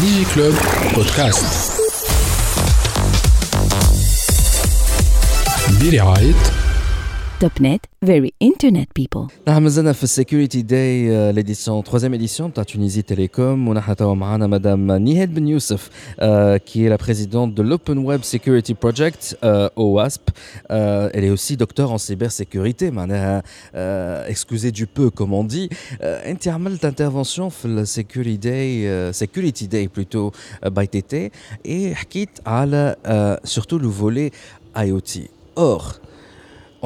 DigiClub Podcast. Billy Wright Topnet, very internet people. نعم مازلنا في السيكوريتي داي ليديسيون تروزيام édition تاع تونيزي تيليكوم ونحن توا معنا مدام نهاد بن يوسف euh, qui est la présidente de l'Open Web Security Project euh, OWASP. Euh, elle est aussi docteur en cybersécurité معناها euh, excusez du peu comme on dit. Euh, انت عملت intervention في السيكوريتي داي security day plutôt euh, by TT et حكيت على euh, surtout le volet IoT. Or,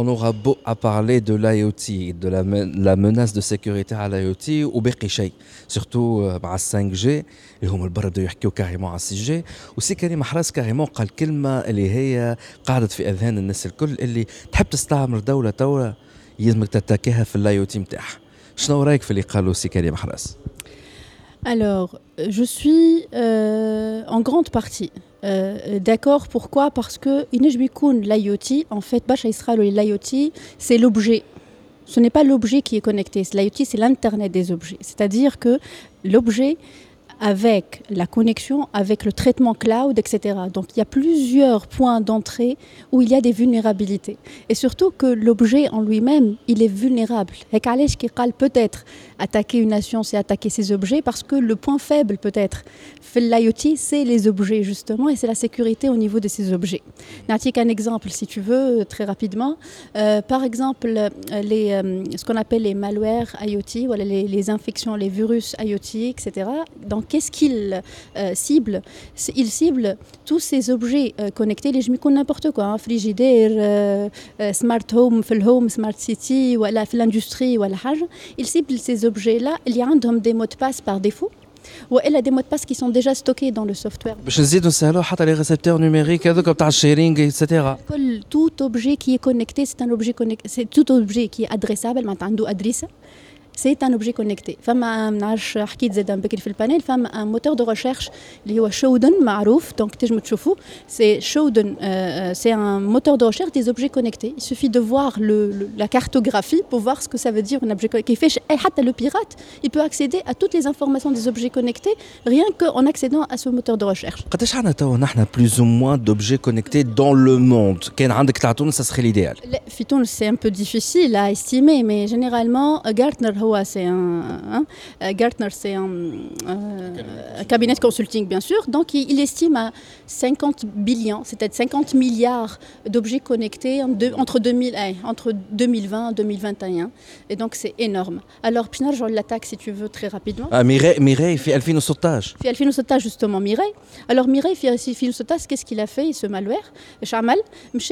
on aura beau à parler de l'IoT, de la, la menace de sécurité à l'IoT وباقي شيء surtout euh, مع ال 5G اللي هما البرا بداو يحكيو كاريمون على 6G وسي كريم محراس كاريمون قال كلمة اللي هي قعدت في أذهان الناس الكل اللي تحب تستعمر دولة توا يلزمك تتاكيها في الاي أو تي نتاعها شنو رايك في اللي قالوا سي كريم محراس؟ Alors, je suis euh, en grande partie euh, d'accord. Pourquoi? Parce que Inejbikoun, l'IoT, en fait, Bacha Israël, l'IoT, c'est l'objet. Ce n'est pas l'objet qui est connecté. L'IoT, c'est l'Internet des objets. C'est-à-dire que l'objet avec la connexion, avec le traitement cloud, etc. Donc il y a plusieurs points d'entrée où il y a des vulnérabilités. Et surtout que l'objet en lui-même, il est vulnérable. Et Kalesh qui parle peut-être attaquer une nation, c'est attaquer ses objets, parce que le point faible peut-être, l'IoT, c'est les objets justement, et c'est la sécurité au niveau de ces objets. Natik un exemple, si tu veux, très rapidement. Euh, par exemple, euh, euh, ce qu'on appelle les malwares IoT, voilà, les, les infections, les virus IoT, etc. Donc, qu'est-ce qu'ils euh, ciblent C'est- Ils ciblent tous ces objets euh, connectés, les جميكون n'importe quoi, hein, frigidaire, euh, euh, smart home, في home, smart city, voilà, في l'industrie, ولا حاجة. Ils ciblent ces objets-là, il y a des mots de passe par défaut. Ou elle a des mots de passe qui sont déjà stockés dans le software. باش نزيدوا نسهلوا حتى لي ريسبتور نيميريك هذوك بتاع الشيرينغ ايتترا Col- Tout objet qui est connecté, c'est un objet connecté. C'est tout objet qui est adressable, معناتها عنده adresse. C'est un objet connecté. فما ما نعرفش حكيت زاد بكري في البانيل فما un moteur de recherche اللي هو شودن معروف دونك تنجموا تشوفوا c'est شودن euh, c'est un moteur de recherche des objets connectés. Il suffit de voir le, le- la cartographie pour voir ce que ça veut dire un objet connecté. كيفاش أي حتى le pirate, il peut accéder à toutes les informations des objets connectés rien qu'en accédant à ce moteur de recherche. قداش عندنا توا نحن بلوز او موان دوبجي كونيكتي دون لو موند كان عندك تاع تونس ça serait l'idéal لا، في تونس c'est un peu difficile à estimer, mais généralement euh, Gartner هو c'est un. Hein. Euh, Gartner, c'est euh, un cabinet de consulting, bien sûr. Donc, il, estime à 50 billions, c'est-à-dire 50 milliards d'objets connectés entre, 2020 eh, et 2021. Et donc, c'est énorme. Alors, Pinar, je l'attaque, si tu veux, très rapidement. Ah, Mireille, Mireille, fait Alphine Sautage. Fait Alphine Sautage, justement, Mireille. Alors, Mireille, fait Alphine Sautage, qu'est-ce qu'il a fait, ce malware? Charmal,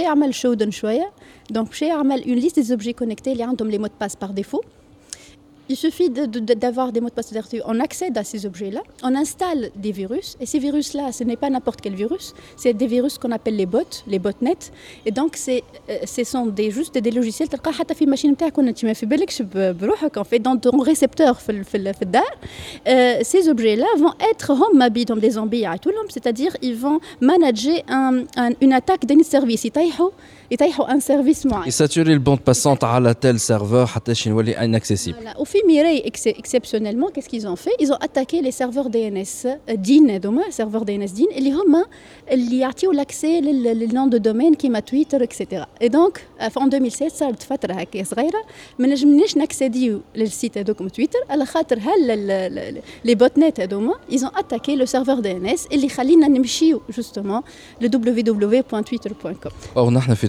Armal Shouden Donc, Mché Armal, une liste des objets connectés, il y a un les mots de passe par défaut. Il suffit d'avoir des mots de passe. On accède à ces objets-là, on installe des virus, et ces virus-là, ce n'est pas n'importe quel virus, c'est des virus qu'on appelle les bots, les botnets, et donc euh, ce sont des, juste des logiciels, euh, en fait, dans ton récepteur, euh, ces objets-là vont être hommabi, donc des zombies c'est-à-dire ils vont manager une attaque d'un service. يطيحوا يطيحوا un service معين يساتوري البوند باسونت على تيل سيرفر حتى شي نولي انكسيسيبل Voilà. Au Fimiray, ex- exceptionnellement, qu'est-ce qu'ils ont fait Ils ont attaqué les serveurs DNS euh, DIN, هذوما, serveurs DNS DIN, اللي هما اللي يعطيو l'accès لل- للنون دو دومين كيما تويتر اكسيتيرا. Et donc, euh, en 2007 صارت فترة هكا صغيرة ما نجمناش نكسيديو للسيت هذوكم تويتر على خاطر هل لي بوت نت هذوما ils ont attaqué le serveur DNS اللي خلينا نمشيو justement ل www.twitter.com. او نحن في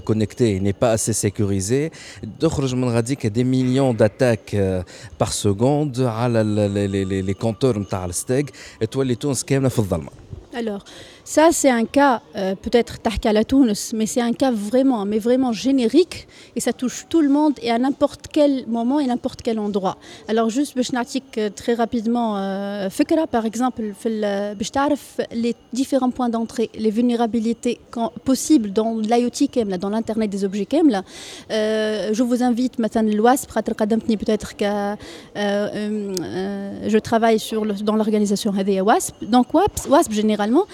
connecté n'est pas assez sécurisé. D'autres, je me que des millions d'attaques euh, par seconde ah à les, les, compteurs de Steg. Et toi, les tout, on se Alors. Ça, c'est un cas, euh, peut-être Tahkala Tunis, mais c'est un cas vraiment, mais vraiment générique et ça touche tout le monde et à n'importe quel moment et n'importe quel endroit. Alors, juste, je euh, très rapidement euh, par exemple, euh, les différents points d'entrée, les vulnérabilités possibles dans l'IoT, dans l'Internet des objets. Euh, je vous invite, maintenant, l'OASP, peut-être que je travaille sur dans l'organisation WASP. Donc, WASP, WASP généralement,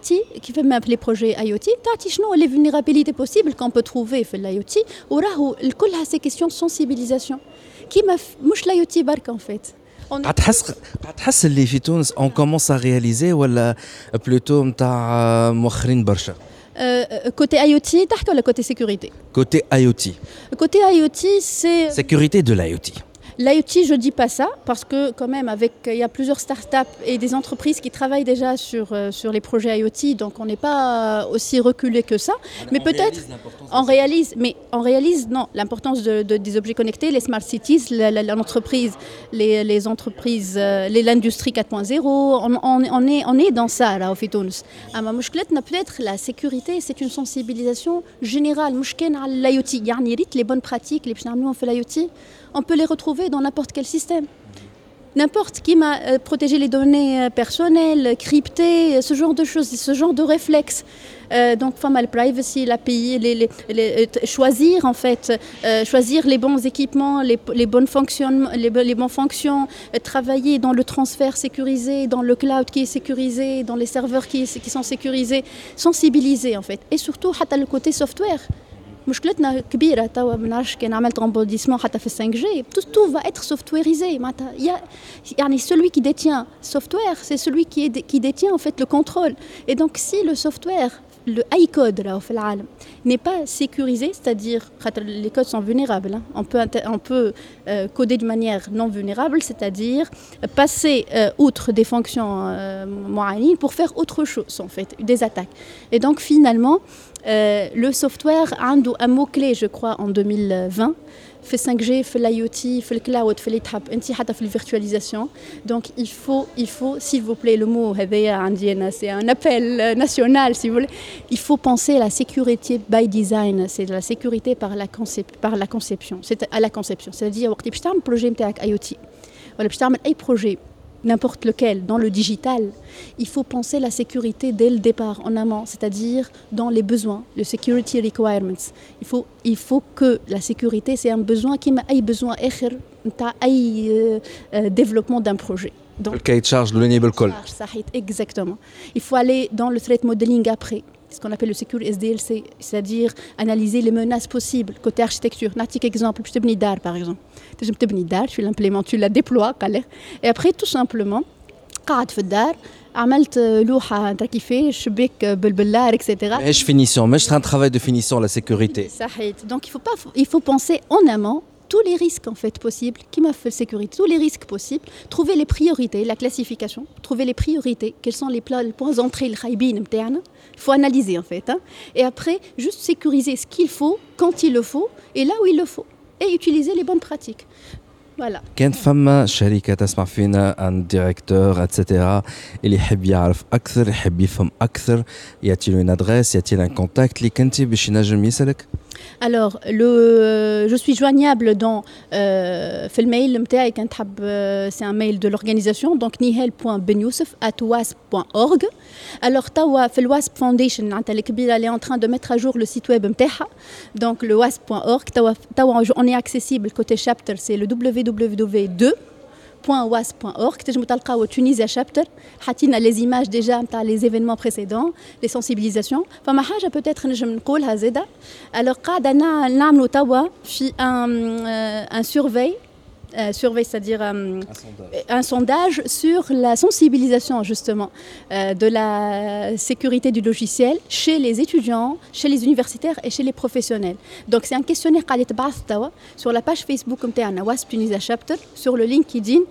تعطي كيف ما les projets IoT تعطي شنو les vulnérabilités possibles qu'on peut trouver في l'IoT وراهو كلها ces questions de sensibilisation كيما ف- مش l'IoT برك en fait. On- قاعد تحس قاعد تحس اللي في تونس اون كومونس ا رياليزي ولا بلوتو نتاع مؤخرين برشا Euh, côté IoT تحكي ولا côté sécurité كوتي اي او تي Côté IoT, c'est سيكوريتي دو الاي او تي L'IoT, je ne dis pas ça, parce que quand même, avec, il y a plusieurs startups et des entreprises qui travaillent déjà sur, euh, sur les projets IoT, donc on n'est pas aussi reculé que ça. Mais peut-être, on réalise, mais on réalise, non, l'importance des objets connectés, les smart cities, l'entreprise, les, entreprises, euh, l'industrie 4.0, on, on, est, on est dans ça, là, au Fitouns. Ah, ma n'a peut-être la sécurité, c'est une sensibilisation générale. Mouchken à l'IoT, il y a les bonnes pratiques, les l'IoT on peut les retrouver dans n'importe quel système. N'importe qui m'a euh, protégé les données euh, personnelles, cryptées, euh, ce genre de choses, ce genre de réflexes. Donc, femme à privacy, l'API, les, choisir en fait, choisir les bons équipements, les, bonnes fonctions, les, fonctions, travailler dans le transfert sécurisé, dans le cloud qui est sécurisé, dans les serveurs qui, sont sécurisés, sensibiliser en fait, et surtout le côté software. مشكلتنا كبيرة توا ما نعرفش كان عملت رامبوديسمون حتى في 5G tout, tout va être softwareisé معناتها il y a- يعني celui qui détient software c'est celui qui, est, qui détient en fait le contrôle et donc si le software le high code راهو في العالم n'est pas sécurisé c'est-à-dire خاطر les codes sont vulnérables hein. on peut, inter- on peut euh, coder de manière non vulnérable c'est-à-dire passer euh, outre des fonctions euh, معينين pour faire autre chose en fait des attaques et donc finalement euh, le software a un mot-clé, je crois, en 2020. في 5G, في l'IoT, في الكلاود, في اللي تحب انت حتى في الفيرتواليزاسيون. Donc il faut, il faut, s'il vous plaît, le mot هذايا عندي أنا, c'est un appel national, si vous voulez. Il faut penser à la sécurité by design, c'est la sécurité par la, concep- par la conception, c'est à la conception. C'est-à-dire وقت باش تعمل projet نتاعك IoT ولا باش تعمل أي projet n'importe lequel, dans le digital, il faut penser la sécurité dès le départ, en amont, c'est-à-dire dans les besoins, les security requirements. Il faut, il faut que la sécurité, c'est un besoin qui m'a besoin euh, euh, développement d'un projet. Le cahier de charge, le l'enable call. Exactement. Il faut aller dans le threat modeling après ce qu'on appelle le secure SDLC, c'est-à-dire analyser les menaces possibles côté architecture. نعطيك exemple, باش تبني دار par exemple. تنجم تبني دار, tu l'implémentes, tu la déploies, قال لك. et après tout simplement قاعد في الدار عملت لوحة انت كيفاش شباك بالبلار etc. ماهيش فينيسيون ماهيش ان ترافاي دو فينيسيون لا سيكوريتي صحيح. Donc il faut pas, il faut penser en amont tous les risques en fait possibles, qui m'a fait sécurité, tous les risques possibles, trouver les priorités, la classification, trouver les priorités, quels sont les, points d'entrée, le khaybin, il faut analyser en fait. hein. Et après, juste sécuriser ce qu'il faut, quand il le faut, et là où il le faut, et utiliser les bonnes pratiques. Voilà. كانت فما شركة تسمع فينا ان ديريكتور اتسيتيرا اللي يحب يعرف أكثر يحب يفهم أكثر ياتي له ان ادريس ياتي له ان كونتاكت اللي كنتي باش ينجم يسألك Alors, le, je suis joignable dans euh, في الميل نتاعي كان تحب euh, c'est un mail de l'organisation donc nihel.benyoussef@wasp.org alors توا في الواسب فاونديشن معناتها الكبيره اللي en train de mettre à jour le site web نتاعها donc le wasp.org توا توا on est accessible côté chapter c'est le www2 wasp.org تنجموا تلقاو تونيزيا شابتر حاطين لي زيماج ديجا نتاع لي زيفينمون بريسيدون لي سونسيبيليزاسيون فما حاجه بوتيتر نجم نقولها زاده الوغ قاعده نع- نعملوا توا في ان ان سيرفي euh, surveille, c'est-à-dire euh, euh, un, sondage sur la sensibilisation justement de la sécurité du logiciel chez les étudiants, chez les universitaires et chez les professionnels. Donc c'est un questionnaire sur la page Facebook comme Tunisia Chapter, sur le LinkedIn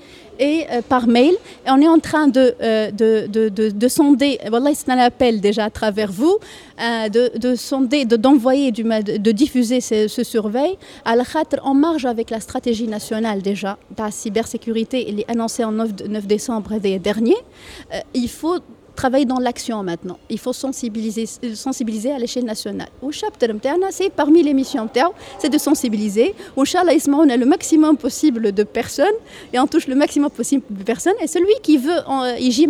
et euh, par mail. On est en train de, euh, de, de, de, de sonder, voilà, c'est un appel déjà à travers vous, euh, de, de sonder, de- d'envoyer, de, diffuser ce, surveil à la en marge avec la stratégie nationale déjà de la cybersécurité, elle est annoncée en 9, 9 décembre dernier. Euh, il faut travailler dans l'action maintenant. Il faut sensibiliser, sensibiliser à l'échelle nationale. Au chapitre c'est parmi les missions c'est de sensibiliser. Inch'Allah, on a le maximum possible de personnes et on touche le maximum possible de personnes. Et celui qui veut, il y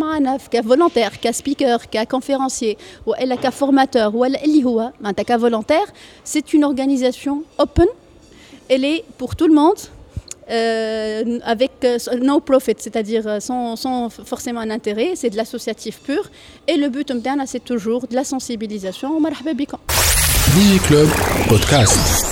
volontaire, qu'à speaker, qu'à conférencier, ou qu'à formateur, ou qu'à volontaire, c'est une organisation open. Elle est pour tout le monde. Euh, avec euh, no profit, c'est-à-dire euh, sans, forcément un intérêt, c'est de l'associatif pur. Et le but, c'est toujours de la sensibilisation. Club Podcast.